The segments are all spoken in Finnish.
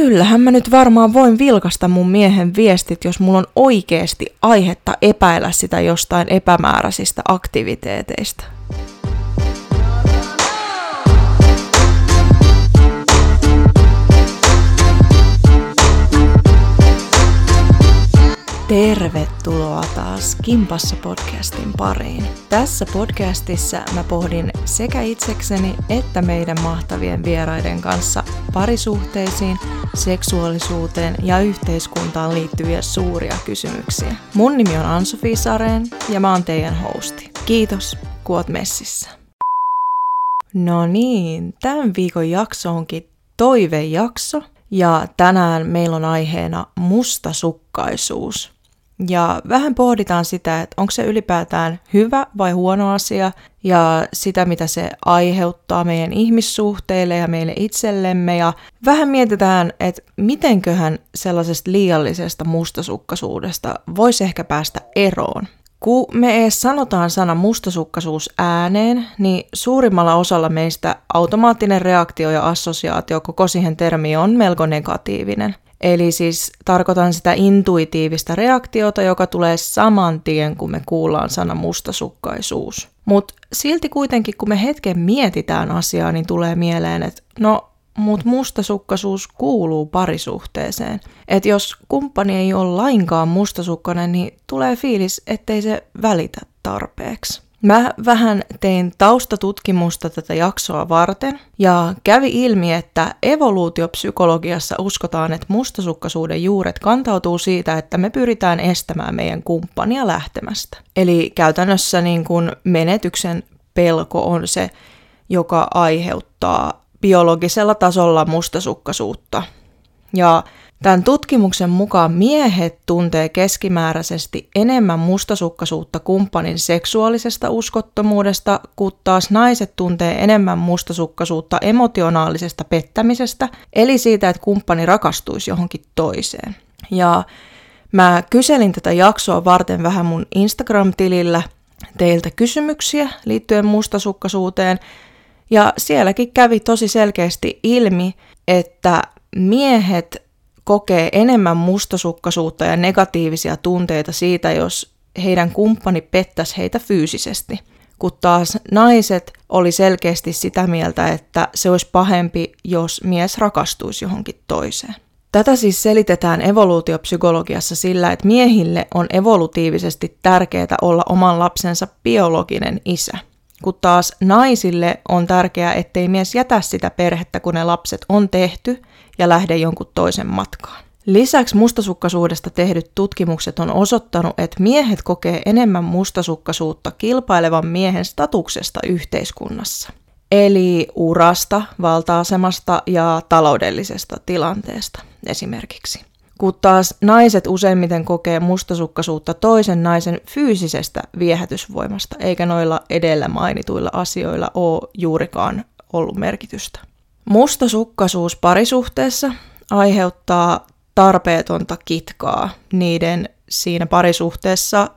kyllähän mä nyt varmaan voin vilkasta mun miehen viestit, jos mulla on oikeasti aihetta epäillä sitä jostain epämääräisistä aktiviteeteista. Tervetuloa taas Kimpassa podcastin pariin. Tässä podcastissa mä pohdin sekä itsekseni että meidän mahtavien vieraiden kanssa parisuhteisiin, seksuaalisuuteen ja yhteiskuntaan liittyviä suuria kysymyksiä. Mun nimi on Ansu Sareen ja mä oon teidän hosti. Kiitos, kun oot messissä. No niin, tämän viikon jakso onkin toivejakso, ja tänään meillä on aiheena mustasukkaisuus. Ja vähän pohditaan sitä, että onko se ylipäätään hyvä vai huono asia ja sitä, mitä se aiheuttaa meidän ihmissuhteille ja meille itsellemme. Ja vähän mietitään, että mitenköhän sellaisesta liiallisesta mustasukkaisuudesta voisi ehkä päästä eroon. Kun me edes sanotaan sana mustasukkaisuus ääneen, niin suurimmalla osalla meistä automaattinen reaktio ja assosiaatio koko siihen termiin on melko negatiivinen – Eli siis tarkoitan sitä intuitiivista reaktiota, joka tulee saman tien, kun me kuullaan sana mustasukkaisuus. Mutta silti kuitenkin, kun me hetken mietitään asiaa, niin tulee mieleen, että no, mutta mustasukkaisuus kuuluu parisuhteeseen. Että jos kumppani ei ole lainkaan mustasukkainen, niin tulee fiilis, ettei se välitä tarpeeksi. Mä vähän tein taustatutkimusta tätä jaksoa varten ja kävi ilmi, että evoluutiopsykologiassa uskotaan, että mustasukkaisuuden juuret kantautuu siitä, että me pyritään estämään meidän kumppania lähtemästä. Eli käytännössä niin kun menetyksen pelko on se, joka aiheuttaa biologisella tasolla mustasukkaisuutta. Ja Tämän tutkimuksen mukaan miehet tuntee keskimääräisesti enemmän mustasukkaisuutta kumppanin seksuaalisesta uskottomuudesta, kun taas naiset tuntee enemmän mustasukkaisuutta emotionaalisesta pettämisestä, eli siitä, että kumppani rakastuisi johonkin toiseen. Ja mä kyselin tätä jaksoa varten vähän mun Instagram-tilillä teiltä kysymyksiä liittyen mustasukkaisuuteen, ja sielläkin kävi tosi selkeästi ilmi, että miehet kokee enemmän mustasukkaisuutta ja negatiivisia tunteita siitä, jos heidän kumppani pettäisi heitä fyysisesti. Kun taas naiset oli selkeästi sitä mieltä, että se olisi pahempi, jos mies rakastuisi johonkin toiseen. Tätä siis selitetään evoluutiopsykologiassa sillä, että miehille on evolutiivisesti tärkeää olla oman lapsensa biologinen isä, kun taas naisille on tärkeää, ettei mies jätä sitä perhettä, kun ne lapset on tehty, ja lähde jonkun toisen matkaan. Lisäksi mustasukkaisuudesta tehdyt tutkimukset on osoittanut, että miehet kokee enemmän mustasukkaisuutta kilpailevan miehen statuksesta yhteiskunnassa. Eli urasta, valta-asemasta ja taloudellisesta tilanteesta esimerkiksi. Kun taas naiset useimmiten kokee mustasukkaisuutta toisen naisen fyysisestä viehätysvoimasta, eikä noilla edellä mainituilla asioilla ole juurikaan ollut merkitystä. Mustasukkaisuus parisuhteessa aiheuttaa tarpeetonta kitkaa niiden siinä parisuhteessa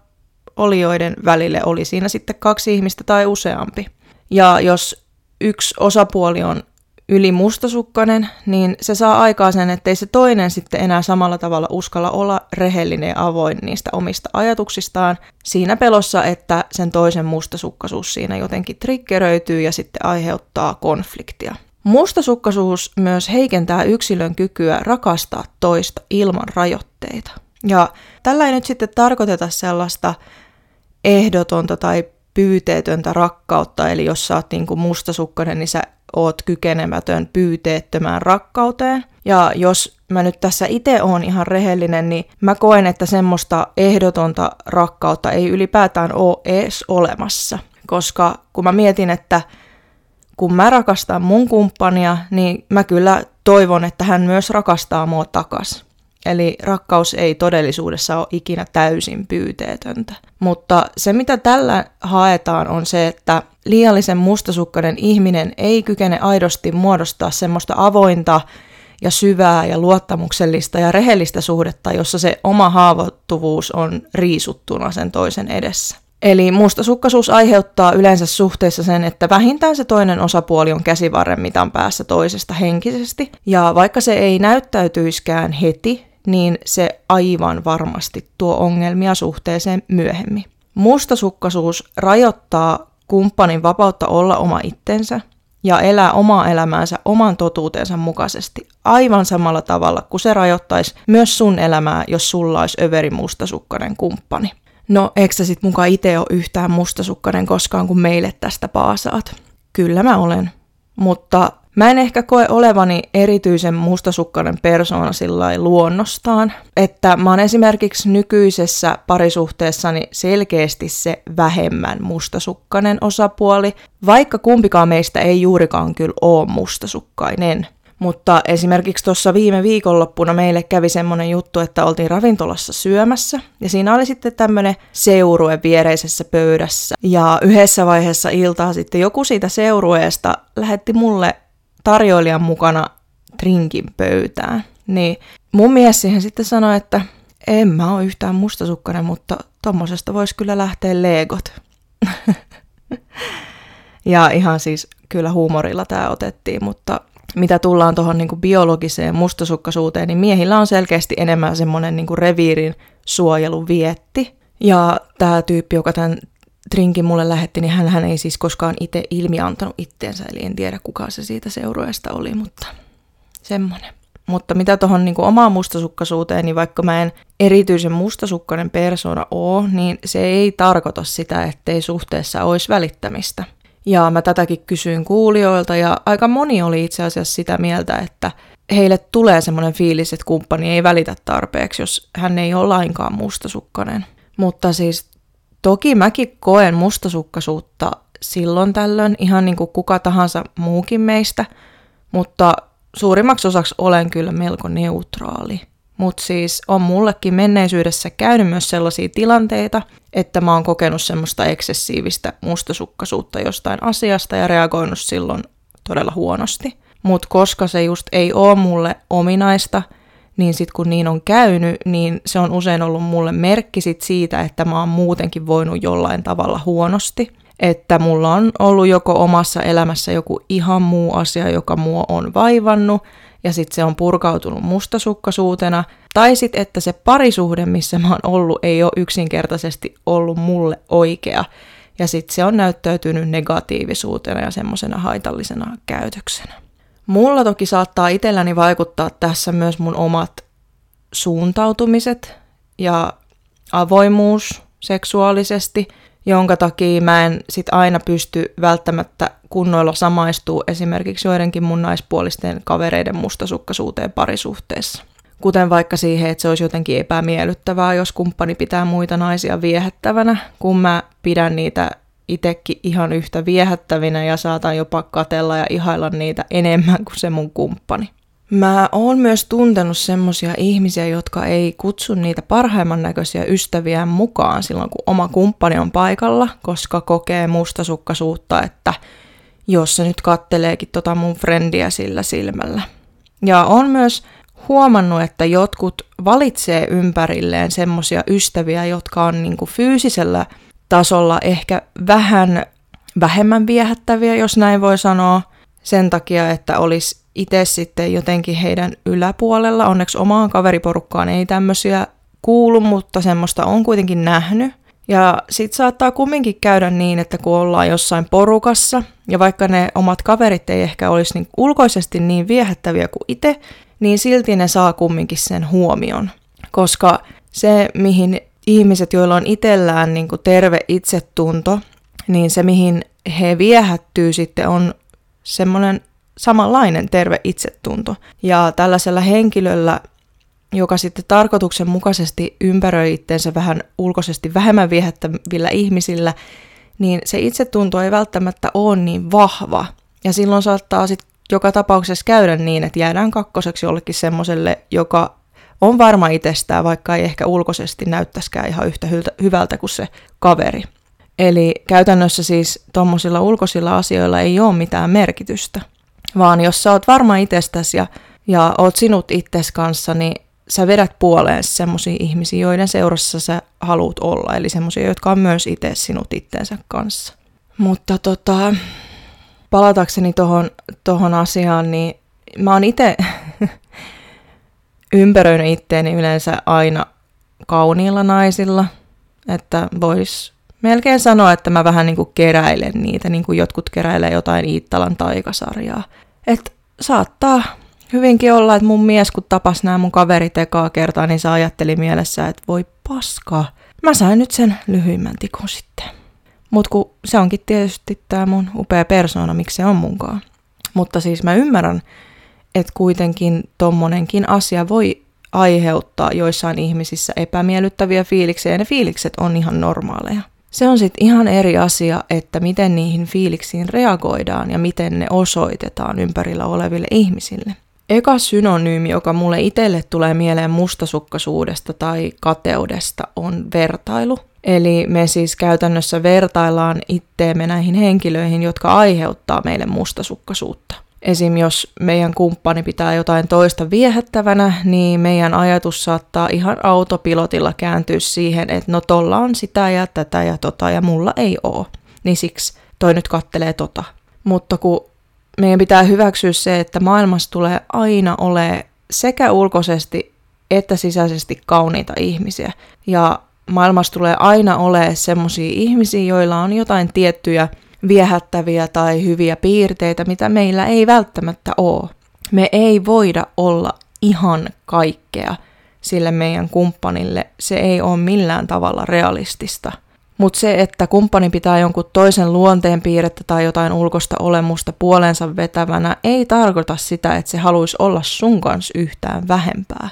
olijoiden välille, oli siinä sitten kaksi ihmistä tai useampi. Ja jos yksi osapuoli on yli mustasukkainen, niin se saa aikaa sen, ettei se toinen sitten enää samalla tavalla uskalla olla rehellinen ja avoin niistä omista ajatuksistaan siinä pelossa, että sen toisen mustasukkaisuus siinä jotenkin triggeröityy ja sitten aiheuttaa konfliktia. Mustasukkaisuus myös heikentää yksilön kykyä rakastaa toista ilman rajoitteita. Ja tällä ei nyt sitten tarkoiteta sellaista ehdotonta tai pyyteetöntä rakkautta, eli jos sä oot niin kuin mustasukkainen, niin sä oot kykenemätön pyyteettömään rakkauteen. Ja jos mä nyt tässä itse oon ihan rehellinen, niin mä koen, että semmoista ehdotonta rakkautta ei ylipäätään ole edes olemassa. Koska kun mä mietin, että kun mä rakastan mun kumppania, niin mä kyllä toivon, että hän myös rakastaa mua takas. Eli rakkaus ei todellisuudessa ole ikinä täysin pyyteetöntä. Mutta se, mitä tällä haetaan, on se, että liiallisen mustasukkainen ihminen ei kykene aidosti muodostaa semmoista avointa ja syvää ja luottamuksellista ja rehellistä suhdetta, jossa se oma haavoittuvuus on riisuttuna sen toisen edessä. Eli mustasukkaisuus aiheuttaa yleensä suhteessa sen, että vähintään se toinen osapuoli on käsivarren mitan päässä toisesta henkisesti. Ja vaikka se ei näyttäytyiskään heti, niin se aivan varmasti tuo ongelmia suhteeseen myöhemmin. Mustasukkaisuus rajoittaa kumppanin vapautta olla oma itsensä ja elää omaa elämäänsä oman totuutensa mukaisesti aivan samalla tavalla kuin se rajoittaisi myös sun elämää, jos sulla olisi överi mustasukkainen kumppani. No, eikö sä sit mukaan itse ole yhtään mustasukkainen koskaan, kun meille tästä paasaat? Kyllä mä olen. Mutta mä en ehkä koe olevani erityisen mustasukkainen persoona sillä luonnostaan, että mä oon esimerkiksi nykyisessä parisuhteessani selkeästi se vähemmän mustasukkainen osapuoli, vaikka kumpikaan meistä ei juurikaan kyllä ole mustasukkainen. Mutta esimerkiksi tuossa viime viikonloppuna meille kävi semmoinen juttu, että oltiin ravintolassa syömässä ja siinä oli sitten tämmöinen seurue viereisessä pöydässä. Ja yhdessä vaiheessa iltaa sitten joku siitä seurueesta lähetti mulle tarjoilijan mukana drinkin pöytään. Niin mun mies siihen sitten sanoi, että en mä ole yhtään mustasukkainen, mutta tommosesta voisi kyllä lähteä leegot. ja ihan siis kyllä huumorilla tämä otettiin, mutta mitä tullaan tuohon niin biologiseen mustasukkaisuuteen, niin miehillä on selkeästi enemmän semmoinen niin reviirin suojeluvietti. Ja tämä tyyppi, joka tämän drinkin mulle lähetti, niin hän, hän ei siis koskaan itse ilmi antanut itteensä, eli en tiedä kuka se siitä seurueesta oli, mutta semmoinen. Mutta mitä tuohon niin omaan mustasukkaisuuteen, niin vaikka mä en erityisen mustasukkainen persona oo, niin se ei tarkoita sitä, ettei suhteessa olisi välittämistä. Ja mä tätäkin kysyin kuulijoilta ja aika moni oli itse asiassa sitä mieltä, että heille tulee semmoinen fiilis, että kumppani ei välitä tarpeeksi, jos hän ei ole lainkaan mustasukkainen. Mutta siis toki mäkin koen mustasukkaisuutta silloin tällöin, ihan niin kuin kuka tahansa muukin meistä, mutta suurimmaksi osaksi olen kyllä melko neutraali. Mutta siis on mullekin menneisyydessä käynyt myös sellaisia tilanteita, että mä oon kokenut semmoista eksessiivistä mustasukkaisuutta jostain asiasta ja reagoinut silloin todella huonosti. Mutta koska se just ei ole mulle ominaista, niin sit kun niin on käynyt, niin se on usein ollut mulle merkki sit siitä, että mä oon muutenkin voinut jollain tavalla huonosti. Että mulla on ollut joko omassa elämässä joku ihan muu asia, joka mua on vaivannut, ja sitten se on purkautunut mustasukkaisuutena, tai sitten että se parisuhde, missä mä oon ollut, ei ole yksinkertaisesti ollut mulle oikea, ja sitten se on näyttäytynyt negatiivisuutena ja semmoisena haitallisena käytöksenä. Mulla toki saattaa itselläni vaikuttaa tässä myös mun omat suuntautumiset ja avoimuus seksuaalisesti – jonka takia mä en sit aina pysty välttämättä kunnoilla samaistuu esimerkiksi joidenkin mun naispuolisten kavereiden mustasukkaisuuteen parisuhteessa. Kuten vaikka siihen, että se olisi jotenkin epämiellyttävää, jos kumppani pitää muita naisia viehättävänä, kun mä pidän niitä itekin ihan yhtä viehättävinä ja saatan jopa katella ja ihailla niitä enemmän kuin se mun kumppani. Mä oon myös tuntenut semmosia ihmisiä, jotka ei kutsu niitä parhaimman näköisiä ystäviä mukaan silloin, kun oma kumppani on paikalla, koska kokee mustasukkaisuutta, että jos se nyt katteleekin tota mun frendiä sillä silmällä. Ja on myös huomannut, että jotkut valitsee ympärilleen semmosia ystäviä, jotka on niinku fyysisellä tasolla ehkä vähän vähemmän viehättäviä, jos näin voi sanoa, sen takia, että olisi itse sitten jotenkin heidän yläpuolella. Onneksi omaan kaveriporukkaan ei tämmöisiä kuulu, mutta semmoista on kuitenkin nähnyt. Ja sit saattaa kumminkin käydä niin, että kun ollaan jossain porukassa, ja vaikka ne omat kaverit ei ehkä olisi niin ulkoisesti niin viehättäviä kuin itse, niin silti ne saa kumminkin sen huomion. Koska se, mihin ihmiset, joilla on itsellään niin kuin terve itsetunto, niin se, mihin he viehättyy sitten on semmoinen samanlainen terve itsetunto. Ja tällaisella henkilöllä, joka sitten tarkoituksenmukaisesti ympäröi itteensä vähän ulkoisesti vähemmän viehättävillä ihmisillä, niin se itsetunto ei välttämättä ole niin vahva. Ja silloin saattaa sitten joka tapauksessa käydä niin, että jäädään kakkoseksi jollekin semmoiselle, joka on varma itsestään, vaikka ei ehkä ulkoisesti näyttäskään ihan yhtä hyvältä kuin se kaveri. Eli käytännössä siis tuommoisilla ulkoisilla asioilla ei ole mitään merkitystä vaan jos sä oot varma itsestäsi ja, ja oot sinut itses kanssa, niin sä vedät puoleen semmoisia ihmisiä, joiden seurassa sä haluat olla, eli semmoisia, jotka on myös itse sinut itteensä kanssa. Mutta tota, palatakseni tohon, tohon asiaan, niin mä oon itse ympäröinyt itteeni yleensä aina kauniilla naisilla, että vois melkein sanoa, että mä vähän niin kuin keräilen niitä, niin kuin jotkut keräilee jotain Iittalan taikasarjaa. Että saattaa hyvinkin olla, että mun mies kun tapas nämä mun kaverit ekaa kertaa, niin se ajatteli mielessä, että voi paskaa. Mä sain nyt sen lyhyimmän tikun sitten. Mut kun se onkin tietysti tää mun upea persoona, miksi se on munkaan. Mutta siis mä ymmärrän, että kuitenkin tommonenkin asia voi aiheuttaa joissain ihmisissä epämiellyttäviä fiiliksiä, ja ne fiilikset on ihan normaaleja. Se on sitten ihan eri asia, että miten niihin fiiliksiin reagoidaan ja miten ne osoitetaan ympärillä oleville ihmisille. Eka synonyymi, joka mulle itselle tulee mieleen mustasukkaisuudesta tai kateudesta, on vertailu. Eli me siis käytännössä vertaillaan itteemme näihin henkilöihin, jotka aiheuttaa meille mustasukkaisuutta. Esim. jos meidän kumppani pitää jotain toista viehättävänä, niin meidän ajatus saattaa ihan autopilotilla kääntyä siihen, että no tolla on sitä ja tätä ja tota ja mulla ei oo. Niin siksi toi nyt kattelee tota. Mutta kun meidän pitää hyväksyä se, että maailmassa tulee aina ole sekä ulkoisesti että sisäisesti kauniita ihmisiä. Ja maailmassa tulee aina ole semmoisia ihmisiä, joilla on jotain tiettyjä viehättäviä tai hyviä piirteitä, mitä meillä ei välttämättä ole. Me ei voida olla ihan kaikkea sille meidän kumppanille. Se ei ole millään tavalla realistista. Mutta se, että kumppani pitää jonkun toisen luonteen piirrettä tai jotain ulkosta olemusta puolensa vetävänä, ei tarkoita sitä, että se haluaisi olla sun kanssa yhtään vähempää.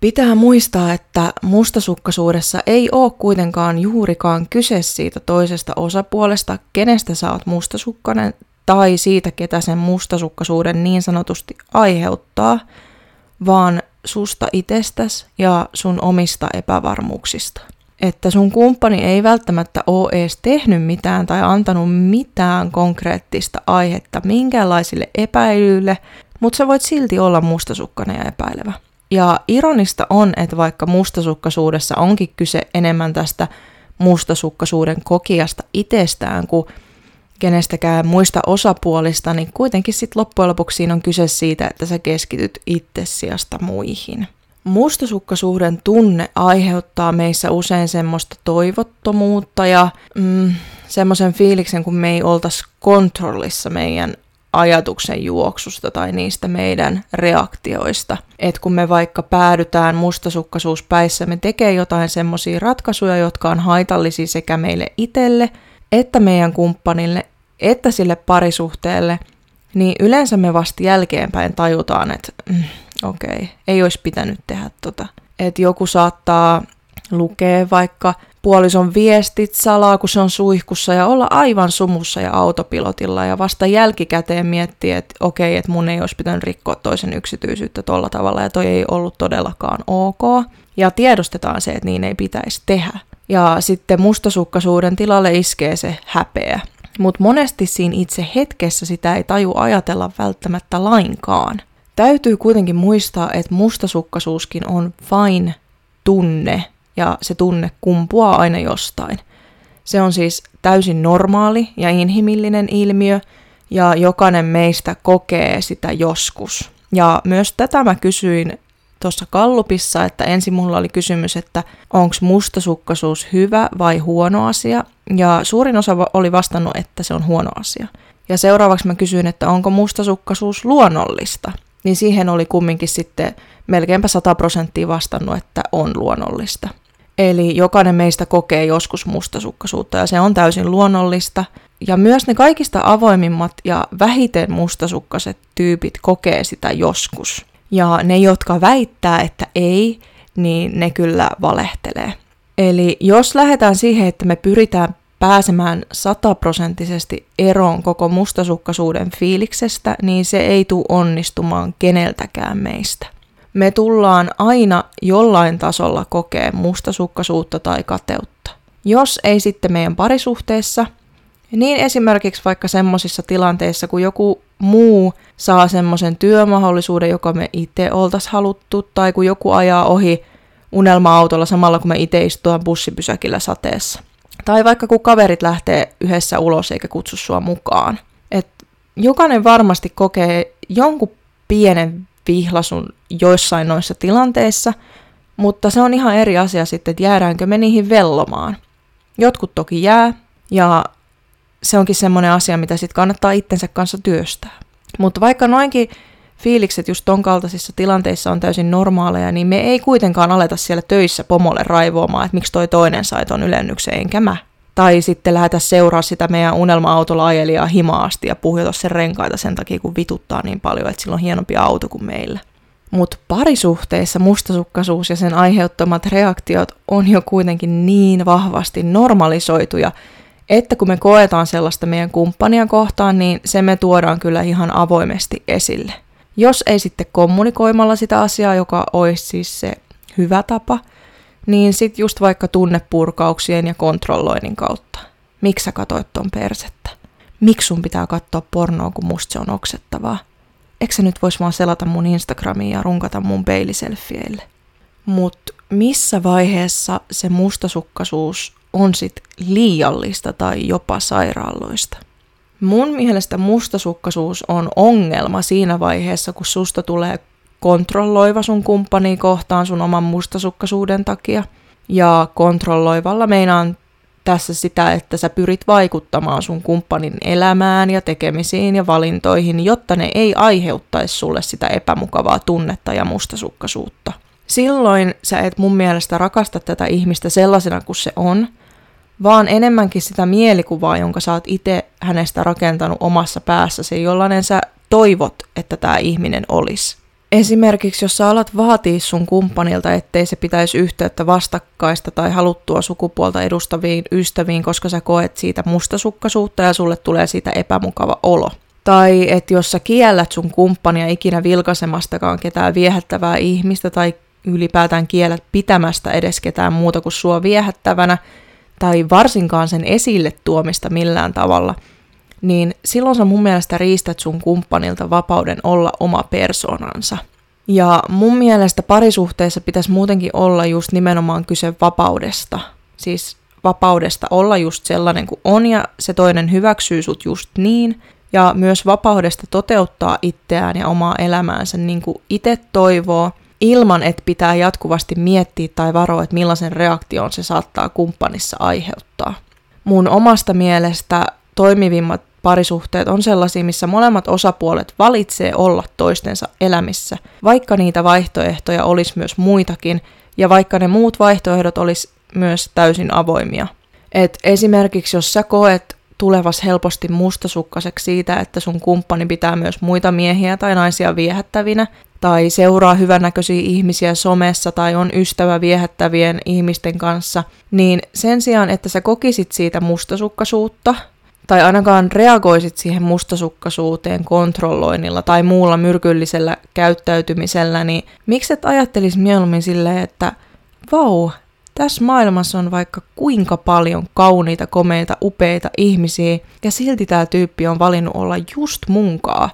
Pitää muistaa, että mustasukkaisuudessa ei ole kuitenkaan juurikaan kyse siitä toisesta osapuolesta, kenestä sä oot mustasukkainen, tai siitä, ketä sen mustasukkaisuuden niin sanotusti aiheuttaa, vaan susta itsestäs ja sun omista epävarmuuksista. Että sun kumppani ei välttämättä ole edes tehnyt mitään tai antanut mitään konkreettista aihetta minkäänlaisille epäilyille, mutta sä voit silti olla mustasukkainen ja epäilevä. Ja ironista on, että vaikka mustasukkaisuudessa onkin kyse enemmän tästä mustasukkaisuuden kokijasta itsestään kuin kenestäkään muista osapuolista, niin kuitenkin sitten loppujen lopuksi siinä on kyse siitä, että sä keskityt itse sijasta muihin. Mustasukkaisuuden tunne aiheuttaa meissä usein semmoista toivottomuutta ja mm, semmoisen fiiliksen, kun me ei oltaisi kontrollissa meidän ajatuksen juoksusta tai niistä meidän reaktioista. Et kun me vaikka päädytään mustasukkaisuuspäissä, me tekee jotain semmoisia ratkaisuja, jotka on haitallisia sekä meille itselle, että meidän kumppanille, että sille parisuhteelle, niin yleensä me vasta jälkeenpäin tajutaan, että mm, okei, okay, ei olisi pitänyt tehdä tota. Että joku saattaa lukea vaikka puolison viestit salaa, kun se on suihkussa ja olla aivan sumussa ja autopilotilla ja vasta jälkikäteen miettiä, että okei, että mun ei olisi pitänyt rikkoa toisen yksityisyyttä tolla tavalla ja toi ei ollut todellakaan ok. Ja tiedostetaan se, että niin ei pitäisi tehdä. Ja sitten mustasukkaisuuden tilalle iskee se häpeä. Mutta monesti siinä itse hetkessä sitä ei taju ajatella välttämättä lainkaan. Täytyy kuitenkin muistaa, että mustasukkaisuuskin on vain tunne, ja se tunne kumpuaa aina jostain. Se on siis täysin normaali ja inhimillinen ilmiö, ja jokainen meistä kokee sitä joskus. Ja myös tätä mä kysyin tuossa kallupissa, että ensin mulla oli kysymys, että onko mustasukkaisuus hyvä vai huono asia, ja suurin osa oli vastannut, että se on huono asia. Ja seuraavaksi mä kysyin, että onko mustasukkaisuus luonnollista, niin siihen oli kumminkin sitten melkeinpä 100 prosenttia vastannut, että on luonnollista. Eli jokainen meistä kokee joskus mustasukkaisuutta ja se on täysin luonnollista. Ja myös ne kaikista avoimimmat ja vähiten mustasukkaiset tyypit kokee sitä joskus. Ja ne, jotka väittää, että ei, niin ne kyllä valehtelee. Eli jos lähdetään siihen, että me pyritään pääsemään sataprosenttisesti eroon koko mustasukkaisuuden fiiliksestä, niin se ei tule onnistumaan keneltäkään meistä me tullaan aina jollain tasolla kokee mustasukkaisuutta tai kateutta. Jos ei sitten meidän parisuhteessa, niin esimerkiksi vaikka semmoisissa tilanteissa, kun joku muu saa semmoisen työmahdollisuuden, joka me itse oltaisiin haluttu, tai kun joku ajaa ohi unelma-autolla samalla, kun me itse istutaan bussipysäkillä sateessa. Tai vaikka kun kaverit lähtee yhdessä ulos eikä kutsu sua mukaan. Et jokainen varmasti kokee jonkun pienen vihlasun joissain noissa tilanteissa, mutta se on ihan eri asia sitten, että jäädäänkö me niihin vellomaan. Jotkut toki jää, ja se onkin semmoinen asia, mitä sitten kannattaa itsensä kanssa työstää. Mutta vaikka noinkin fiilikset just ton kaltaisissa tilanteissa on täysin normaaleja, niin me ei kuitenkaan aleta siellä töissä pomolle raivoamaan, että miksi toi toinen sai ton ylennyksen enkä mä. Tai sitten lähetä seuraa sitä meidän unelma-autolla ajelijaa himaasti ja puhjota sen renkaita sen takia, kun vituttaa niin paljon, että sillä on hienompi auto kuin meillä. Mutta parisuhteissa mustasukkaisuus ja sen aiheuttamat reaktiot on jo kuitenkin niin vahvasti normalisoituja, että kun me koetaan sellaista meidän kumppania kohtaan, niin se me tuodaan kyllä ihan avoimesti esille. Jos ei sitten kommunikoimalla sitä asiaa, joka olisi siis se hyvä tapa, niin sitten just vaikka tunnepurkauksien ja kontrolloinnin kautta. Miksi sä katoit ton persettä? Miksi sun pitää katsoa pornoa, kun musta se on oksettavaa? Eikö sä nyt vois vaan selata mun Instagramiin ja runkata mun peiliselfieille? Mut missä vaiheessa se mustasukkaisuus on sit liiallista tai jopa sairaalloista? Mun mielestä mustasukkaisuus on ongelma siinä vaiheessa, kun susta tulee kontrolloiva sun kumppani kohtaan sun oman mustasukkaisuuden takia. Ja kontrolloivalla meinaan tässä sitä, että sä pyrit vaikuttamaan sun kumppanin elämään ja tekemisiin ja valintoihin, jotta ne ei aiheuttaisi sulle sitä epämukavaa tunnetta ja mustasukkaisuutta. Silloin sä et mun mielestä rakasta tätä ihmistä sellaisena kuin se on, vaan enemmänkin sitä mielikuvaa, jonka sä oot itse hänestä rakentanut omassa päässäsi, jollainen sä toivot, että tämä ihminen olisi. Esimerkiksi jos sä alat vaatii sun kumppanilta, ettei se pitäisi yhteyttä vastakkaista tai haluttua sukupuolta edustaviin ystäviin, koska sä koet siitä mustasukkaisuutta ja sulle tulee siitä epämukava olo. Tai että jos sä kiellät sun kumppania ikinä vilkaisemastakaan ketään viehättävää ihmistä tai ylipäätään kiellät pitämästä edes ketään muuta kuin sua viehättävänä, tai varsinkaan sen esille tuomista millään tavalla, niin silloin sä mun mielestä riistät sun kumppanilta vapauden olla oma persoonansa. Ja mun mielestä parisuhteessa pitäisi muutenkin olla just nimenomaan kyse vapaudesta. Siis vapaudesta olla just sellainen kuin on ja se toinen hyväksyy sut just niin. Ja myös vapaudesta toteuttaa itseään ja omaa elämäänsä niin kuin itse toivoo ilman, että pitää jatkuvasti miettiä tai varoa, että millaisen reaktion se saattaa kumppanissa aiheuttaa. Mun omasta mielestä toimivimmat parisuhteet on sellaisia, missä molemmat osapuolet valitsee olla toistensa elämissä, vaikka niitä vaihtoehtoja olisi myös muitakin, ja vaikka ne muut vaihtoehdot olisi myös täysin avoimia. Et esimerkiksi jos sä koet tulevas helposti mustasukkaiseksi siitä, että sun kumppani pitää myös muita miehiä tai naisia viehättävinä, tai seuraa hyvännäköisiä ihmisiä somessa tai on ystävä viehättävien ihmisten kanssa, niin sen sijaan, että sä kokisit siitä mustasukkaisuutta, tai ainakaan reagoisit siihen mustasukkaisuuteen kontrolloinnilla tai muulla myrkyllisellä käyttäytymisellä, niin miksi et ajattelis mieluummin silleen, että vau, tässä maailmassa on vaikka kuinka paljon kauniita, komeita, upeita ihmisiä, ja silti tämä tyyppi on valinnut olla just munkaa,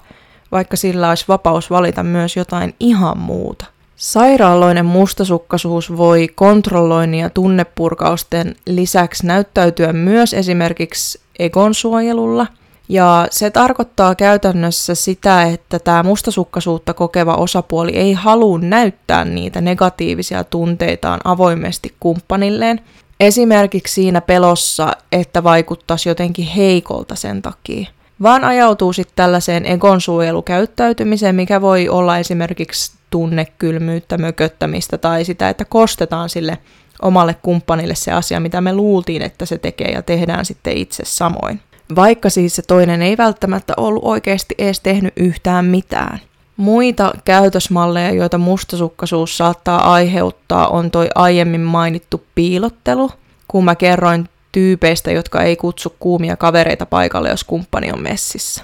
vaikka sillä olisi vapaus valita myös jotain ihan muuta. Sairaaloinen mustasukkaisuus voi kontrolloinnin ja tunnepurkausten lisäksi näyttäytyä myös esimerkiksi egonsuojelulla. Ja se tarkoittaa käytännössä sitä, että tämä mustasukkaisuutta kokeva osapuoli ei halua näyttää niitä negatiivisia tunteitaan avoimesti kumppanilleen. Esimerkiksi siinä pelossa, että vaikuttaisi jotenkin heikolta sen takia vaan ajautuu sitten tällaiseen egonsuojelukäyttäytymiseen, mikä voi olla esimerkiksi tunnekylmyyttä, mököttämistä tai sitä, että kostetaan sille omalle kumppanille se asia, mitä me luultiin, että se tekee ja tehdään sitten itse samoin. Vaikka siis se toinen ei välttämättä ollut oikeasti edes tehnyt yhtään mitään. Muita käytösmalleja, joita mustasukkaisuus saattaa aiheuttaa, on toi aiemmin mainittu piilottelu. Kun mä kerroin tyypeistä, jotka ei kutsu kuumia kavereita paikalle, jos kumppani on messissä.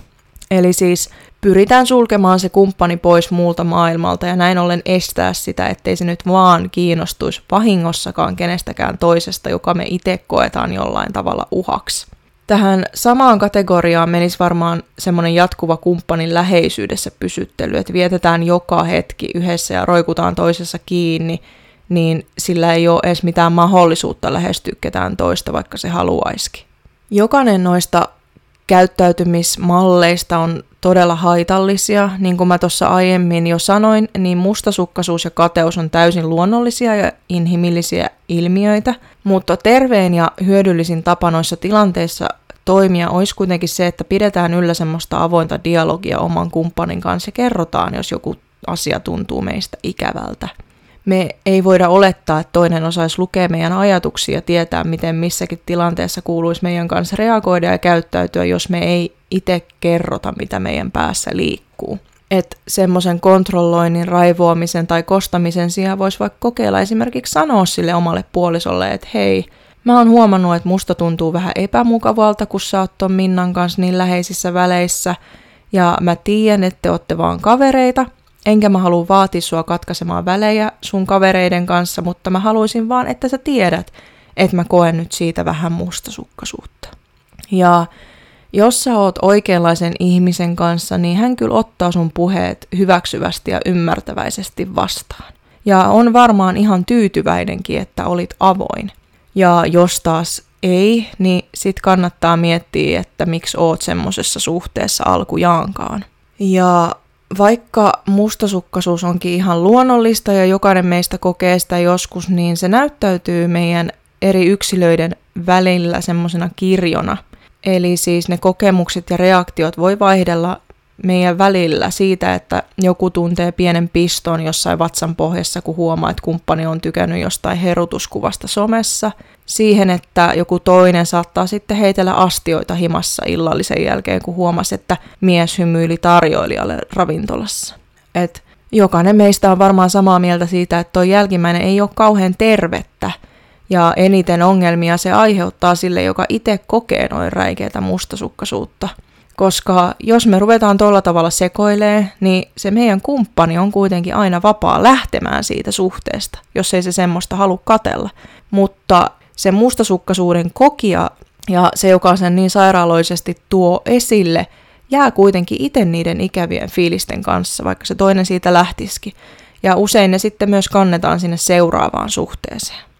Eli siis pyritään sulkemaan se kumppani pois muulta maailmalta ja näin ollen estää sitä, ettei se nyt vaan kiinnostuisi vahingossakaan kenestäkään toisesta, joka me itse koetaan jollain tavalla uhaksi. tähän samaan kategoriaan menisi varmaan semmoinen jatkuva kumppanin läheisyydessä pysyttely, että vietetään joka hetki yhdessä ja roikutaan toisessa kiinni, niin sillä ei ole edes mitään mahdollisuutta lähestyä ketään toista, vaikka se haluaisikin. Jokainen noista käyttäytymismalleista on todella haitallisia. Niin kuin mä tuossa aiemmin jo sanoin, niin mustasukkaisuus ja kateus on täysin luonnollisia ja inhimillisiä ilmiöitä, mutta terveen ja hyödyllisin tapa noissa tilanteissa toimia olisi kuitenkin se, että pidetään yllä semmoista avointa dialogia oman kumppanin kanssa ja kerrotaan, jos joku asia tuntuu meistä ikävältä. Me ei voida olettaa, että toinen osaisi lukea meidän ajatuksia ja tietää, miten missäkin tilanteessa kuuluisi meidän kanssa reagoida ja käyttäytyä, jos me ei itse kerrota, mitä meidän päässä liikkuu. Että semmoisen kontrolloinnin, raivoamisen tai kostamisen sijaan voisi vaikka kokeilla esimerkiksi sanoa sille omalle puolisolle, että hei, mä oon huomannut, että musta tuntuu vähän epämukavalta, kun sä oot ton Minnan kanssa niin läheisissä väleissä, ja mä tiedän, että te ootte vaan kavereita, enkä mä halua vaatia sua katkaisemaan välejä sun kavereiden kanssa, mutta mä haluaisin vaan, että sä tiedät, että mä koen nyt siitä vähän mustasukkaisuutta. Ja jos sä oot oikeanlaisen ihmisen kanssa, niin hän kyllä ottaa sun puheet hyväksyvästi ja ymmärtäväisesti vastaan. Ja on varmaan ihan tyytyväinenkin, että olit avoin. Ja jos taas ei, niin sit kannattaa miettiä, että miksi oot semmosessa suhteessa alkujaankaan. Ja vaikka mustasukkaisuus onkin ihan luonnollista ja jokainen meistä kokee sitä joskus, niin se näyttäytyy meidän eri yksilöiden välillä semmoisena kirjona – Eli siis ne kokemukset ja reaktiot voi vaihdella meidän välillä siitä, että joku tuntee pienen piston jossain vatsan pohjassa, kun huomaa, että kumppani on tykännyt jostain herutuskuvasta somessa, siihen, että joku toinen saattaa sitten heitellä astioita himassa illallisen jälkeen, kun huomasi, että mies hymyili tarjoilijalle ravintolassa. Et jokainen meistä on varmaan samaa mieltä siitä, että tuo jälkimmäinen ei ole kauhean tervettä, ja eniten ongelmia se aiheuttaa sille, joka itse kokee noin räikeitä mustasukkaisuutta. Koska jos me ruvetaan tuolla tavalla sekoilee, niin se meidän kumppani on kuitenkin aina vapaa lähtemään siitä suhteesta, jos ei se semmoista halua katella. Mutta se mustasukkaisuuden kokija ja se, joka sen niin sairaaloisesti tuo esille, jää kuitenkin itse niiden ikävien fiilisten kanssa, vaikka se toinen siitä lähtisikin. Ja usein ne sitten myös kannetaan sinne seuraavaan suhteeseen.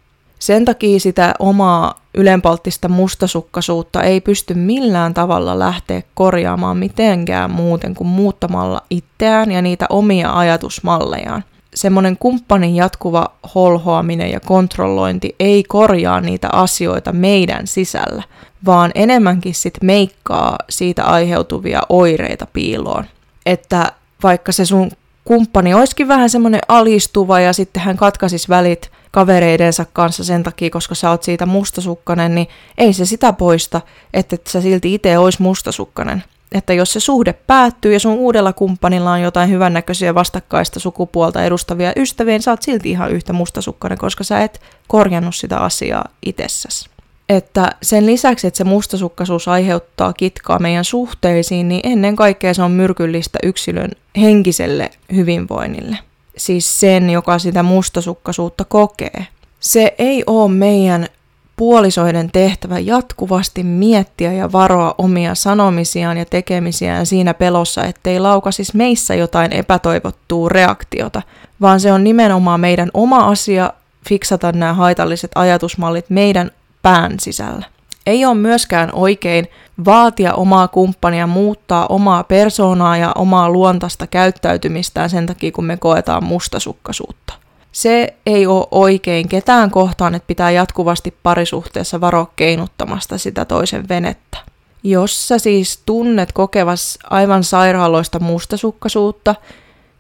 Sen takia sitä omaa ylenpalttista mustasukkaisuutta ei pysty millään tavalla lähteä korjaamaan mitenkään muuten kuin muuttamalla itseään ja niitä omia ajatusmallejaan. Semmoinen kumppanin jatkuva holhoaminen ja kontrollointi ei korjaa niitä asioita meidän sisällä, vaan enemmänkin sit meikkaa siitä aiheutuvia oireita piiloon. Että vaikka se sun kumppani olisikin vähän semmoinen alistuva ja sitten hän katkaisisi välit kavereidensa kanssa sen takia, koska sä oot siitä mustasukkanen, niin ei se sitä poista, että sä silti itse ois mustasukkanen. Että jos se suhde päättyy ja sun uudella kumppanilla on jotain hyvännäköisiä vastakkaista sukupuolta edustavia ystäviä, niin sä oot silti ihan yhtä mustasukkainen, koska sä et korjannut sitä asiaa itsessäsi. Että sen lisäksi, että se mustasukkaisuus aiheuttaa kitkaa meidän suhteisiin, niin ennen kaikkea se on myrkyllistä yksilön henkiselle hyvinvoinnille siis sen, joka sitä mustasukkaisuutta kokee. Se ei ole meidän puolisoiden tehtävä jatkuvasti miettiä ja varoa omia sanomisiaan ja tekemisiään siinä pelossa, ettei laukasis meissä jotain epätoivottua reaktiota, vaan se on nimenomaan meidän oma asia fiksata nämä haitalliset ajatusmallit meidän pään sisällä. Ei ole myöskään oikein vaatia omaa kumppania muuttaa omaa persoonaa ja omaa luontaista käyttäytymistään sen takia, kun me koetaan mustasukkaisuutta. Se ei ole oikein ketään kohtaan, että pitää jatkuvasti parisuhteessa varoa keinuttamasta sitä toisen venettä. Jos sä siis tunnet kokevas aivan sairaaloista mustasukkaisuutta,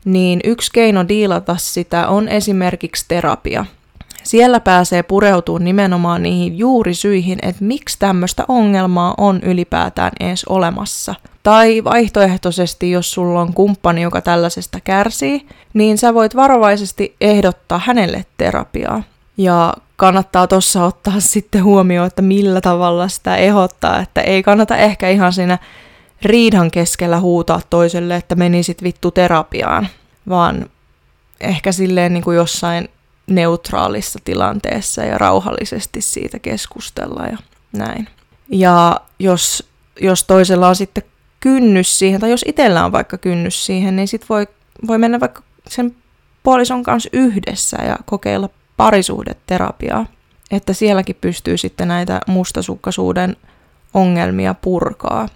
niin yksi keino diilata sitä on esimerkiksi terapia – siellä pääsee pureutumaan nimenomaan niihin juurisyihin, että miksi tämmöistä ongelmaa on ylipäätään edes olemassa. Tai vaihtoehtoisesti, jos sulla on kumppani, joka tällaisesta kärsii, niin sä voit varovaisesti ehdottaa hänelle terapiaa. Ja kannattaa tuossa ottaa sitten huomioon, että millä tavalla sitä ehdottaa, että ei kannata ehkä ihan siinä riidan keskellä huutaa toiselle, että menisit vittu terapiaan, vaan ehkä silleen niin kuin jossain neutraalissa tilanteessa ja rauhallisesti siitä keskustella ja näin. Ja jos, jos toisella on sitten kynnys siihen, tai jos itsellä on vaikka kynnys siihen, niin sitten voi, voi mennä vaikka sen puolison kanssa yhdessä ja kokeilla parisuhdeterapiaa, että sielläkin pystyy sitten näitä mustasukkaisuuden ongelmia purkaa.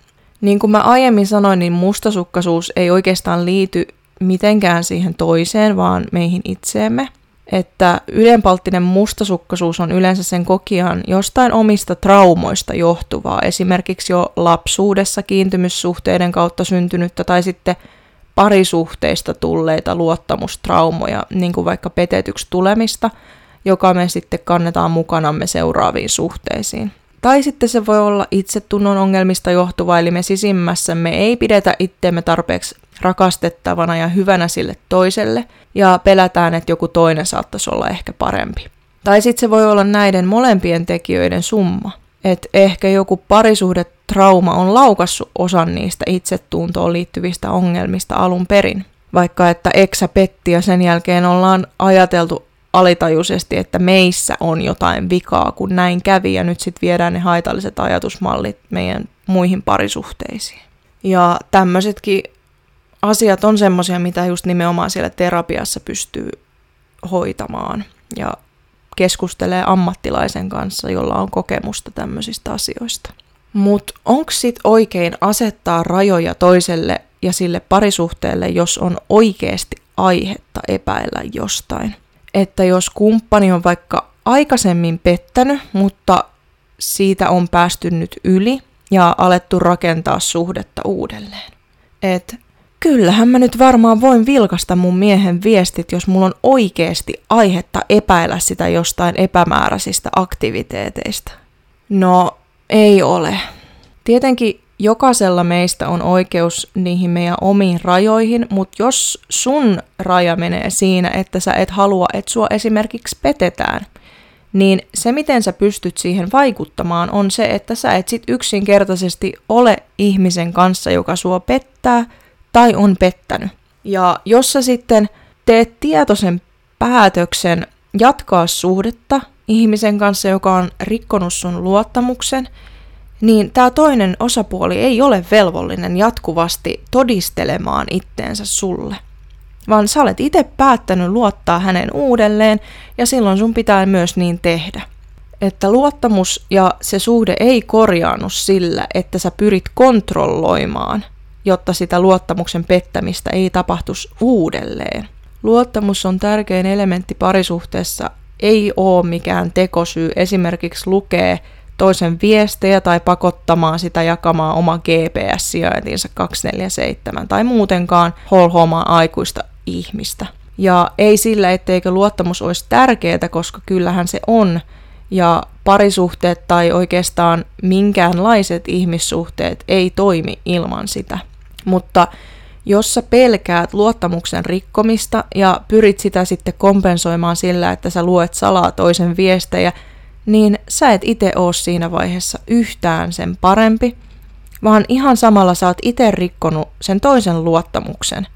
Niin kuin mä aiemmin sanoin, niin mustasukkaisuus ei oikeastaan liity mitenkään siihen toiseen, vaan meihin itseemme. Että ylenpalttinen mustasukkaisuus on yleensä sen kokijan jostain omista traumoista johtuvaa, esimerkiksi jo lapsuudessa kiintymyssuhteiden kautta syntynyttä tai sitten parisuhteista tulleita luottamustraumoja, niin kuin vaikka petetyksi tulemista, joka me sitten kannetaan mukanamme seuraaviin suhteisiin. Tai sitten se voi olla itsetunnon ongelmista johtuva, eli me sisimmässämme ei pidetä itteemme tarpeeksi rakastettavana ja hyvänä sille toiselle, ja pelätään, että joku toinen saattaisi olla ehkä parempi. Tai sitten se voi olla näiden molempien tekijöiden summa, että ehkä joku parisuhdetrauma on laukassut osan niistä itsetuntoon liittyvistä ongelmista alun perin. Vaikka että eksä petti ja sen jälkeen ollaan ajateltu alitajuisesti, että meissä on jotain vikaa, kun näin kävi, ja nyt sitten viedään ne haitalliset ajatusmallit meidän muihin parisuhteisiin. Ja tämmöisetkin asiat on semmoisia, mitä just nimenomaan siellä terapiassa pystyy hoitamaan ja keskustelee ammattilaisen kanssa, jolla on kokemusta tämmöisistä asioista. Mutta onko sit oikein asettaa rajoja toiselle ja sille parisuhteelle, jos on oikeasti aihetta epäillä jostain? Että jos kumppani on vaikka aikaisemmin pettänyt, mutta siitä on päästy nyt yli ja alettu rakentaa suhdetta uudelleen. Että kyllähän mä nyt varmaan voin vilkasta mun miehen viestit, jos mulla on oikeasti aihetta epäillä sitä jostain epämääräisistä aktiviteeteista. No, ei ole. Tietenkin jokaisella meistä on oikeus niihin meidän omiin rajoihin, mutta jos sun raja menee siinä, että sä et halua, että sua esimerkiksi petetään, niin se, miten sä pystyt siihen vaikuttamaan, on se, että sä et sit yksinkertaisesti ole ihmisen kanssa, joka sua pettää – tai on pettänyt. Ja jos sä sitten teet tietoisen päätöksen jatkaa suhdetta ihmisen kanssa, joka on rikkonut sun luottamuksen, niin tämä toinen osapuoli ei ole velvollinen jatkuvasti todistelemaan itteensä sulle. Vaan sä olet itse päättänyt luottaa hänen uudelleen ja silloin sun pitää myös niin tehdä. Että luottamus ja se suhde ei korjaannu sillä, että sä pyrit kontrolloimaan – jotta sitä luottamuksen pettämistä ei tapahtuisi uudelleen. Luottamus on tärkein elementti parisuhteessa, ei ole mikään tekosyy esimerkiksi lukee toisen viestejä tai pakottamaan sitä jakamaan oma GPS-sijaintinsa 247 tai muutenkaan holhoamaan aikuista ihmistä. Ja ei sillä, etteikö luottamus olisi tärkeää, koska kyllähän se on, ja parisuhteet tai oikeastaan minkäänlaiset ihmissuhteet ei toimi ilman sitä. Mutta jos sä pelkäät luottamuksen rikkomista ja pyrit sitä sitten kompensoimaan sillä, että sä luet salaa toisen viestejä, niin sä et itse oo siinä vaiheessa yhtään sen parempi, vaan ihan samalla sä oot itse rikkonut sen toisen luottamuksen.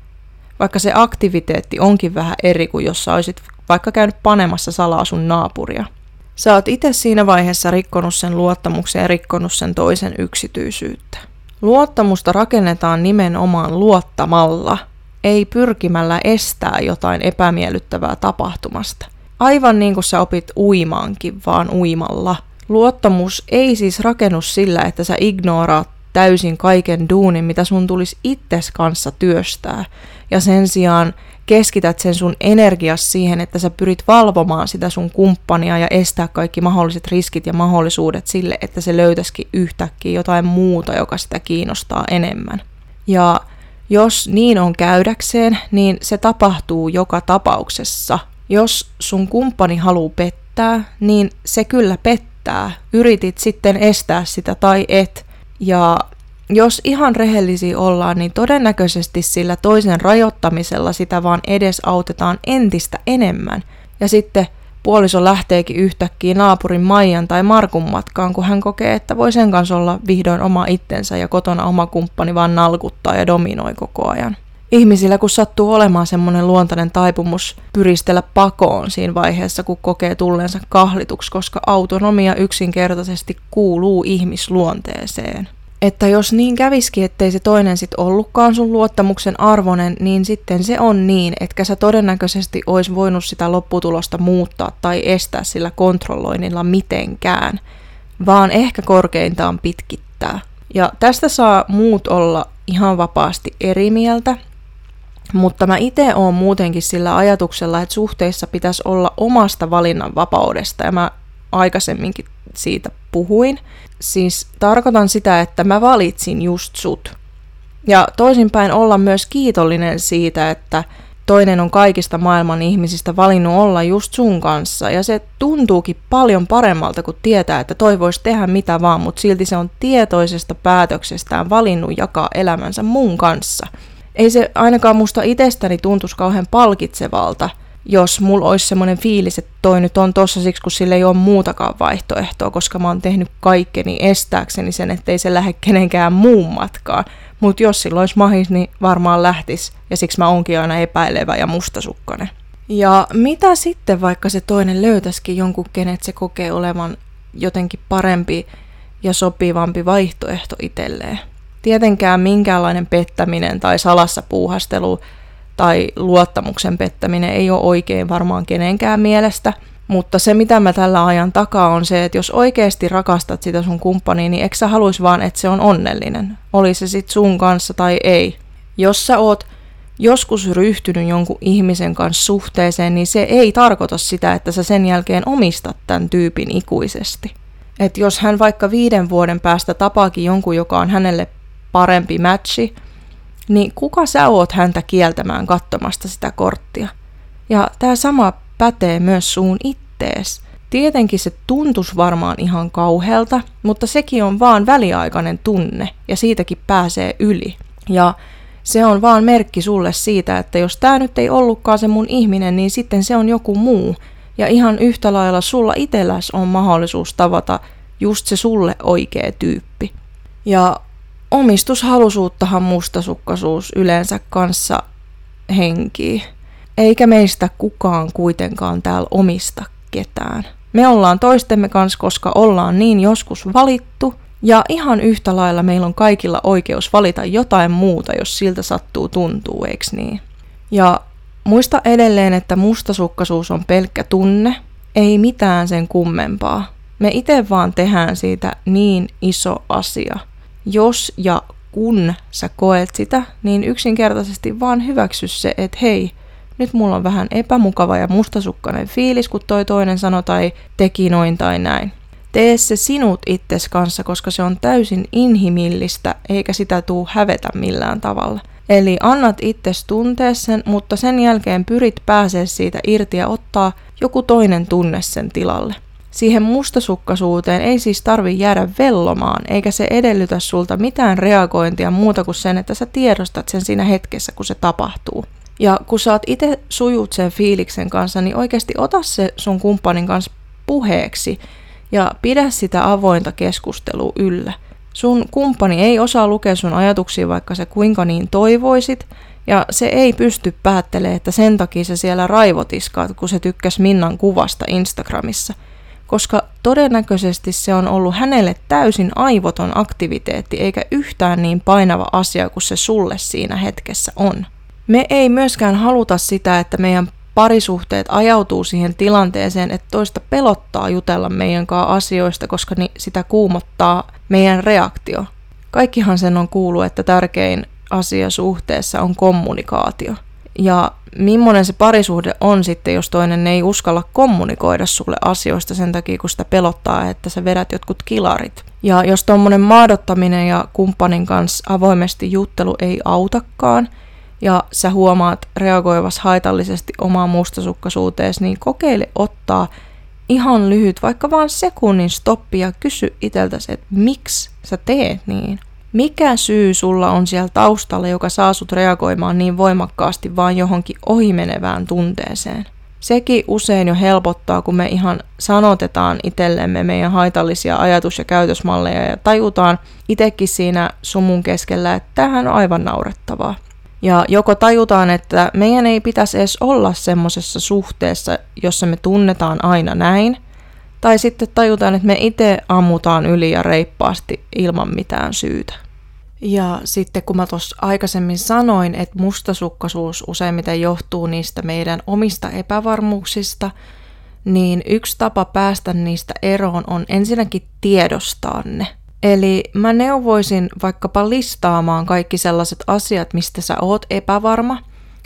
Vaikka se aktiviteetti onkin vähän eri kuin jos sä olisit vaikka käynyt panemassa salaa sun naapuria. Sä oot itse siinä vaiheessa rikkonut sen luottamuksen ja rikkonut sen toisen yksityisyyttä. Luottamusta rakennetaan nimenomaan luottamalla, ei pyrkimällä estää jotain epämiellyttävää tapahtumasta. Aivan niin kuin sä opit uimaankin, vaan uimalla. Luottamus ei siis rakennu sillä, että sä ignoraat täysin kaiken duunin, mitä sun tulisi itses kanssa työstää. Ja sen sijaan keskität sen sun energias siihen, että sä pyrit valvomaan sitä sun kumppania ja estää kaikki mahdolliset riskit ja mahdollisuudet sille, että se löytäisikin yhtäkkiä jotain muuta, joka sitä kiinnostaa enemmän. Ja jos niin on käydäkseen, niin se tapahtuu joka tapauksessa. Jos sun kumppani haluaa pettää, niin se kyllä pettää. Yritit sitten estää sitä tai et. Ja jos ihan rehellisiä ollaan, niin todennäköisesti sillä toisen rajoittamisella sitä vaan edesautetaan entistä enemmän. Ja sitten puoliso lähteekin yhtäkkiä naapurin Maijan tai Markun matkaan, kun hän kokee, että voi sen kanssa olla vihdoin oma itsensä ja kotona oma kumppani vaan nalkuttaa ja dominoi koko ajan. Ihmisillä kun sattuu olemaan semmoinen luontainen taipumus pyristellä pakoon siinä vaiheessa, kun kokee tulleensa kahlituksi, koska autonomia yksinkertaisesti kuuluu ihmisluonteeseen. Että jos niin käviski, ettei se toinen sit ollutkaan sun luottamuksen arvonen, niin sitten se on niin, etkä sä todennäköisesti ois voinut sitä lopputulosta muuttaa tai estää sillä kontrolloinnilla mitenkään, vaan ehkä korkeintaan pitkittää. Ja tästä saa muut olla ihan vapaasti eri mieltä, mutta mä itse oon muutenkin sillä ajatuksella, että suhteissa pitäisi olla omasta valinnan vapaudesta, ja mä aikaisemminkin siitä puhuin. Siis tarkoitan sitä, että mä valitsin just sut. Ja toisinpäin olla myös kiitollinen siitä, että toinen on kaikista maailman ihmisistä valinnut olla just sun kanssa. Ja se tuntuukin paljon paremmalta, kun tietää, että toi voisi tehdä mitä vaan, mutta silti se on tietoisesta päätöksestään valinnut jakaa elämänsä mun kanssa. Ei se ainakaan musta itsestäni tuntuisi kauhean palkitsevalta, jos mulla olisi semmoinen fiilis, että toi nyt on tossa siksi, kun sillä ei ole muutakaan vaihtoehtoa, koska mä oon tehnyt kaikkeni estääkseni sen, ettei se lähde kenenkään muun matkaan. Mutta jos sillä olisi mahis, niin varmaan lähtis, ja siksi mä oonkin aina epäilevä ja mustasukkainen. Ja mitä sitten, vaikka se toinen löytäisikin jonkun, kenet se kokee olevan jotenkin parempi ja sopivampi vaihtoehto itselleen? Tietenkään minkäänlainen pettäminen tai salassa puuhastelu tai luottamuksen pettäminen ei ole oikein varmaan kenenkään mielestä, mutta se mitä mä tällä ajan takaa on se, että jos oikeasti rakastat sitä sun kumppania, niin eikö sä haluis vaan, että se on onnellinen, oli se sit sun kanssa tai ei. Jos sä oot joskus ryhtynyt jonkun ihmisen kanssa suhteeseen, niin se ei tarkoita sitä, että sä sen jälkeen omistat tämän tyypin ikuisesti. Et jos hän vaikka viiden vuoden päästä tapaakin jonkun, joka on hänelle parempi matchi, niin kuka sä oot häntä kieltämään katsomasta sitä korttia? Ja tämä sama pätee myös suun ittees. Tietenkin se tuntus varmaan ihan kauhealta, mutta sekin on vaan väliaikainen tunne ja siitäkin pääsee yli. Ja se on vaan merkki sulle siitä, että jos tämä nyt ei ollutkaan se mun ihminen, niin sitten se on joku muu. Ja ihan yhtä lailla sulla itselläs on mahdollisuus tavata just se sulle oikea tyyppi. Ja omistushalusuuttahan mustasukkaisuus yleensä kanssa henkii. Eikä meistä kukaan kuitenkaan täällä omista ketään. Me ollaan toistemme kanssa, koska ollaan niin joskus valittu, ja ihan yhtä lailla meillä on kaikilla oikeus valita jotain muuta, jos siltä sattuu tuntuu, eiks niin? Ja muista edelleen, että mustasukkaisuus on pelkkä tunne, ei mitään sen kummempaa. Me itse vaan tehdään siitä niin iso asia – jos ja kun sä koet sitä, niin yksinkertaisesti vaan hyväksy se, että hei, nyt mulla on vähän epämukava ja mustasukkainen fiilis, kun toi toinen sanoi tai teki noin tai näin. Tee se sinut itses kanssa, koska se on täysin inhimillistä, eikä sitä tuu hävetä millään tavalla. Eli annat itses tuntea sen, mutta sen jälkeen pyrit pääsee siitä irti ja ottaa joku toinen tunne sen tilalle. Siihen mustasukkaisuuteen ei siis tarvi jäädä vellomaan, eikä se edellytä sulta mitään reagointia muuta kuin sen, että sä tiedostat sen siinä hetkessä, kun se tapahtuu. Ja kun sä oot itse sujut sen fiiliksen kanssa, niin oikeasti ota se sun kumppanin kanssa puheeksi ja pidä sitä avointa keskustelua yllä. Sun kumppani ei osaa lukea sun ajatuksia, vaikka se kuinka niin toivoisit, ja se ei pysty päättelemään, että sen takia se siellä raivotiskaat, kun se tykkäs Minnan kuvasta Instagramissa – koska todennäköisesti se on ollut hänelle täysin aivoton aktiviteetti eikä yhtään niin painava asia kuin se sulle siinä hetkessä on. Me ei myöskään haluta sitä, että meidän parisuhteet ajautuu siihen tilanteeseen, että toista pelottaa jutella meidän kanssa asioista, koska sitä kuumottaa meidän reaktio. Kaikkihan sen on kuullut, että tärkein asia suhteessa on kommunikaatio – ja millainen se parisuhde on sitten, jos toinen ei uskalla kommunikoida sulle asioista sen takia, kun sitä pelottaa, että sä vedät jotkut kilarit. Ja jos tuommoinen maadottaminen ja kumppanin kanssa avoimesti juttelu ei autakaan, ja sä huomaat reagoivas haitallisesti omaan mustasukkaisuuteesi, niin kokeile ottaa ihan lyhyt, vaikka vain sekunnin stoppi ja kysy iteltäsi, että miksi sä teet niin. Mikä syy sulla on siellä taustalla, joka saa sut reagoimaan niin voimakkaasti vain johonkin ohimenevään tunteeseen? Sekin usein jo helpottaa, kun me ihan sanotetaan itsellemme meidän haitallisia ajatus- ja käytösmalleja ja tajutaan itsekin siinä sumun keskellä, että tämähän on aivan naurettavaa. Ja joko tajutaan, että meidän ei pitäisi edes olla semmoisessa suhteessa, jossa me tunnetaan aina näin, tai sitten tajutaan, että me itse ammutaan yli ja reippaasti ilman mitään syytä. Ja sitten kun mä tuossa aikaisemmin sanoin, että mustasukkaisuus useimmiten johtuu niistä meidän omista epävarmuuksista, niin yksi tapa päästä niistä eroon on ensinnäkin tiedostaa ne. Eli mä neuvoisin vaikkapa listaamaan kaikki sellaiset asiat, mistä sä oot epävarma,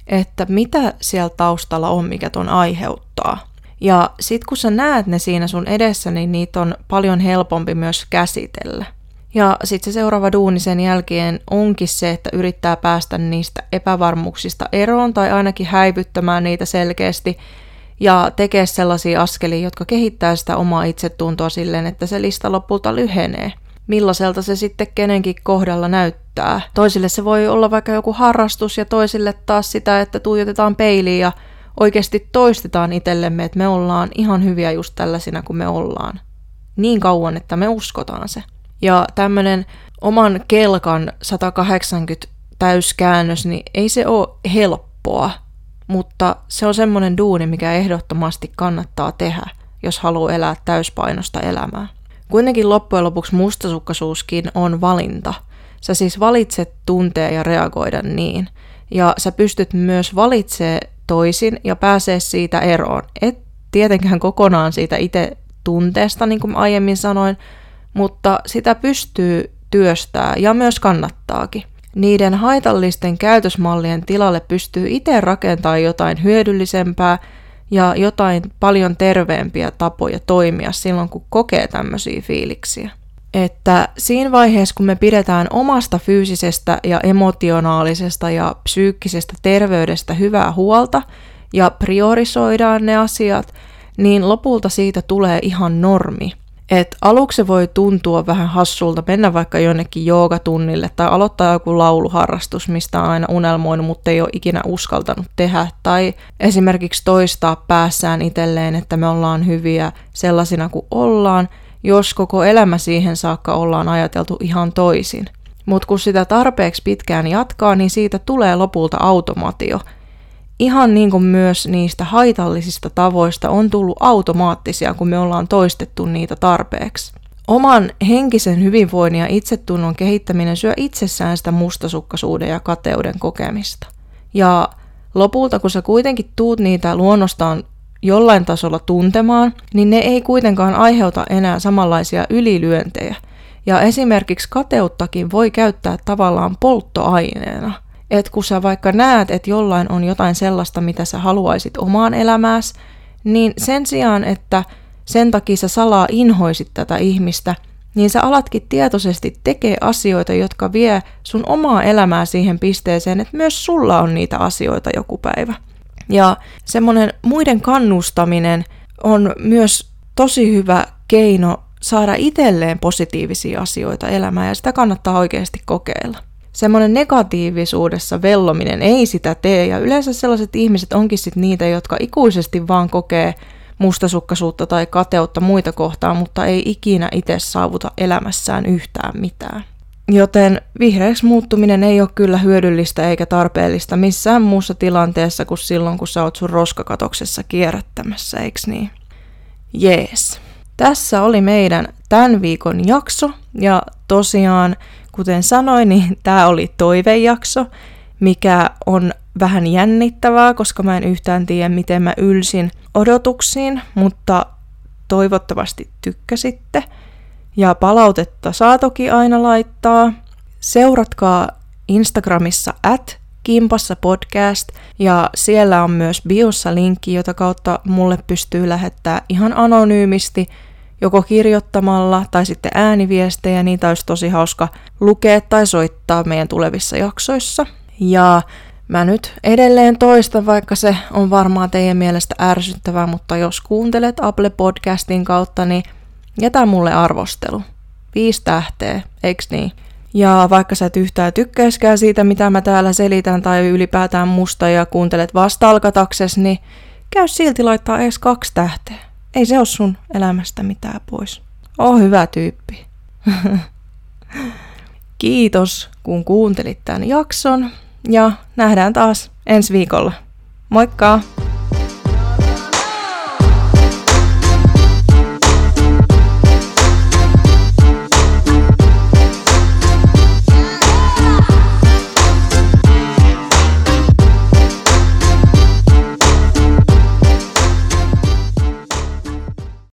että mitä siellä taustalla on, mikä ton aiheuttaa. Ja sit kun sä näet ne siinä sun edessä, niin niitä on paljon helpompi myös käsitellä. Ja sitten se seuraava duuni sen jälkeen onkin se, että yrittää päästä niistä epävarmuuksista eroon tai ainakin häivyttämään niitä selkeästi ja tekee sellaisia askelia, jotka kehittää sitä omaa itsetuntoa silleen, että se lista lopulta lyhenee. Millaiselta se sitten kenenkin kohdalla näyttää. Toisille se voi olla vaikka joku harrastus ja toisille taas sitä, että tuijotetaan peiliin ja oikeasti toistetaan itsellemme, että me ollaan ihan hyviä just tällaisina kuin me ollaan. Niin kauan, että me uskotaan se. Ja tämmöinen oman kelkan 180 täyskäännös, niin ei se ole helppoa, mutta se on semmoinen duuni, mikä ehdottomasti kannattaa tehdä, jos haluaa elää täyspainosta elämää. Kuitenkin loppujen lopuksi mustasukkaisuuskin on valinta. Sä siis valitset tuntea ja reagoida niin. Ja sä pystyt myös valitsemaan toisin ja pääsee siitä eroon. Et tietenkään kokonaan siitä itse tunteesta, niin kuin aiemmin sanoin, mutta sitä pystyy työstää ja myös kannattaakin. Niiden haitallisten käytösmallien tilalle pystyy itse rakentamaan jotain hyödyllisempää ja jotain paljon terveempiä tapoja toimia silloin, kun kokee tämmöisiä fiiliksiä. Että siinä vaiheessa, kun me pidetään omasta fyysisestä ja emotionaalisesta ja psyykkisestä terveydestä hyvää huolta ja priorisoidaan ne asiat, niin lopulta siitä tulee ihan normi – et aluksi voi tuntua vähän hassulta mennä vaikka jonnekin joogatunnille tai aloittaa joku lauluharrastus, mistä on aina unelmoinut, mutta ei ole ikinä uskaltanut tehdä. Tai esimerkiksi toistaa päässään itselleen, että me ollaan hyviä sellaisina kuin ollaan, jos koko elämä siihen saakka ollaan ajateltu ihan toisin. Mutta kun sitä tarpeeksi pitkään jatkaa, niin siitä tulee lopulta automaatio – ihan niin kuin myös niistä haitallisista tavoista on tullut automaattisia, kun me ollaan toistettu niitä tarpeeksi. Oman henkisen hyvinvoinnin ja itsetunnon kehittäminen syö itsessään sitä mustasukkaisuuden ja kateuden kokemista. Ja lopulta, kun sä kuitenkin tuut niitä luonnostaan jollain tasolla tuntemaan, niin ne ei kuitenkaan aiheuta enää samanlaisia ylilyöntejä. Ja esimerkiksi kateuttakin voi käyttää tavallaan polttoaineena – että kun sä vaikka näet, että jollain on jotain sellaista, mitä sä haluaisit omaan elämääsi, niin sen sijaan, että sen takia sä salaa inhoisit tätä ihmistä, niin sä alatkin tietoisesti tekee asioita, jotka vie sun omaa elämää siihen pisteeseen, että myös sulla on niitä asioita joku päivä. Ja semmoinen muiden kannustaminen on myös tosi hyvä keino saada itselleen positiivisia asioita elämään ja sitä kannattaa oikeasti kokeilla semmoinen negatiivisuudessa vellominen ei sitä tee. Ja yleensä sellaiset ihmiset onkin sitten niitä, jotka ikuisesti vaan kokee mustasukkaisuutta tai kateutta muita kohtaan, mutta ei ikinä itse saavuta elämässään yhtään mitään. Joten vihreäksi muuttuminen ei ole kyllä hyödyllistä eikä tarpeellista missään muussa tilanteessa kuin silloin, kun sä oot sun roskakatoksessa kierrättämässä, eiks niin? Jees. Tässä oli meidän tämän viikon jakso ja tosiaan Kuten sanoin, niin tämä oli toivejakso, mikä on vähän jännittävää, koska mä en yhtään tiedä, miten mä ylsin odotuksiin, mutta toivottavasti tykkäsitte. Ja palautetta saa toki aina laittaa. Seuratkaa Instagramissa at Kimpassa podcast ja siellä on myös biossa linkki, jota kautta mulle pystyy lähettää ihan anonyymisti joko kirjoittamalla tai sitten ääniviestejä, niitä olisi tosi hauska lukea tai soittaa meidän tulevissa jaksoissa. Ja mä nyt edelleen toistan, vaikka se on varmaan teidän mielestä ärsyttävää, mutta jos kuuntelet Apple Podcastin kautta, niin jätä mulle arvostelu. Viisi tähteä, eiks niin? Ja vaikka sä et yhtään tykkäiskään siitä, mitä mä täällä selitän tai ylipäätään musta ja kuuntelet vasta alkatakses, niin käy silti laittaa edes kaksi tähteä. Ei se ole sun elämästä mitään pois. Oo hyvä tyyppi. Kiitos, kun kuuntelit tämän jakson. Ja nähdään taas ensi viikolla. Moikka!